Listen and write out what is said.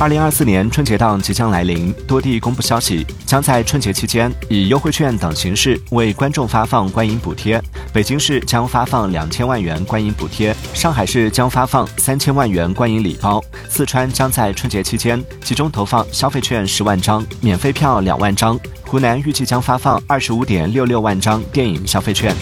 二零二四年春节档即将来临多地公布消息将在春节期间以优惠券等形式为观众发放观影补贴。北京市将发放两千万元观影补贴上海市将发放三千万元观影礼包四川将在春节期间集中投放消费券十万张免费票两万张。湖南预计将发放二十五点六六万张电影消费券。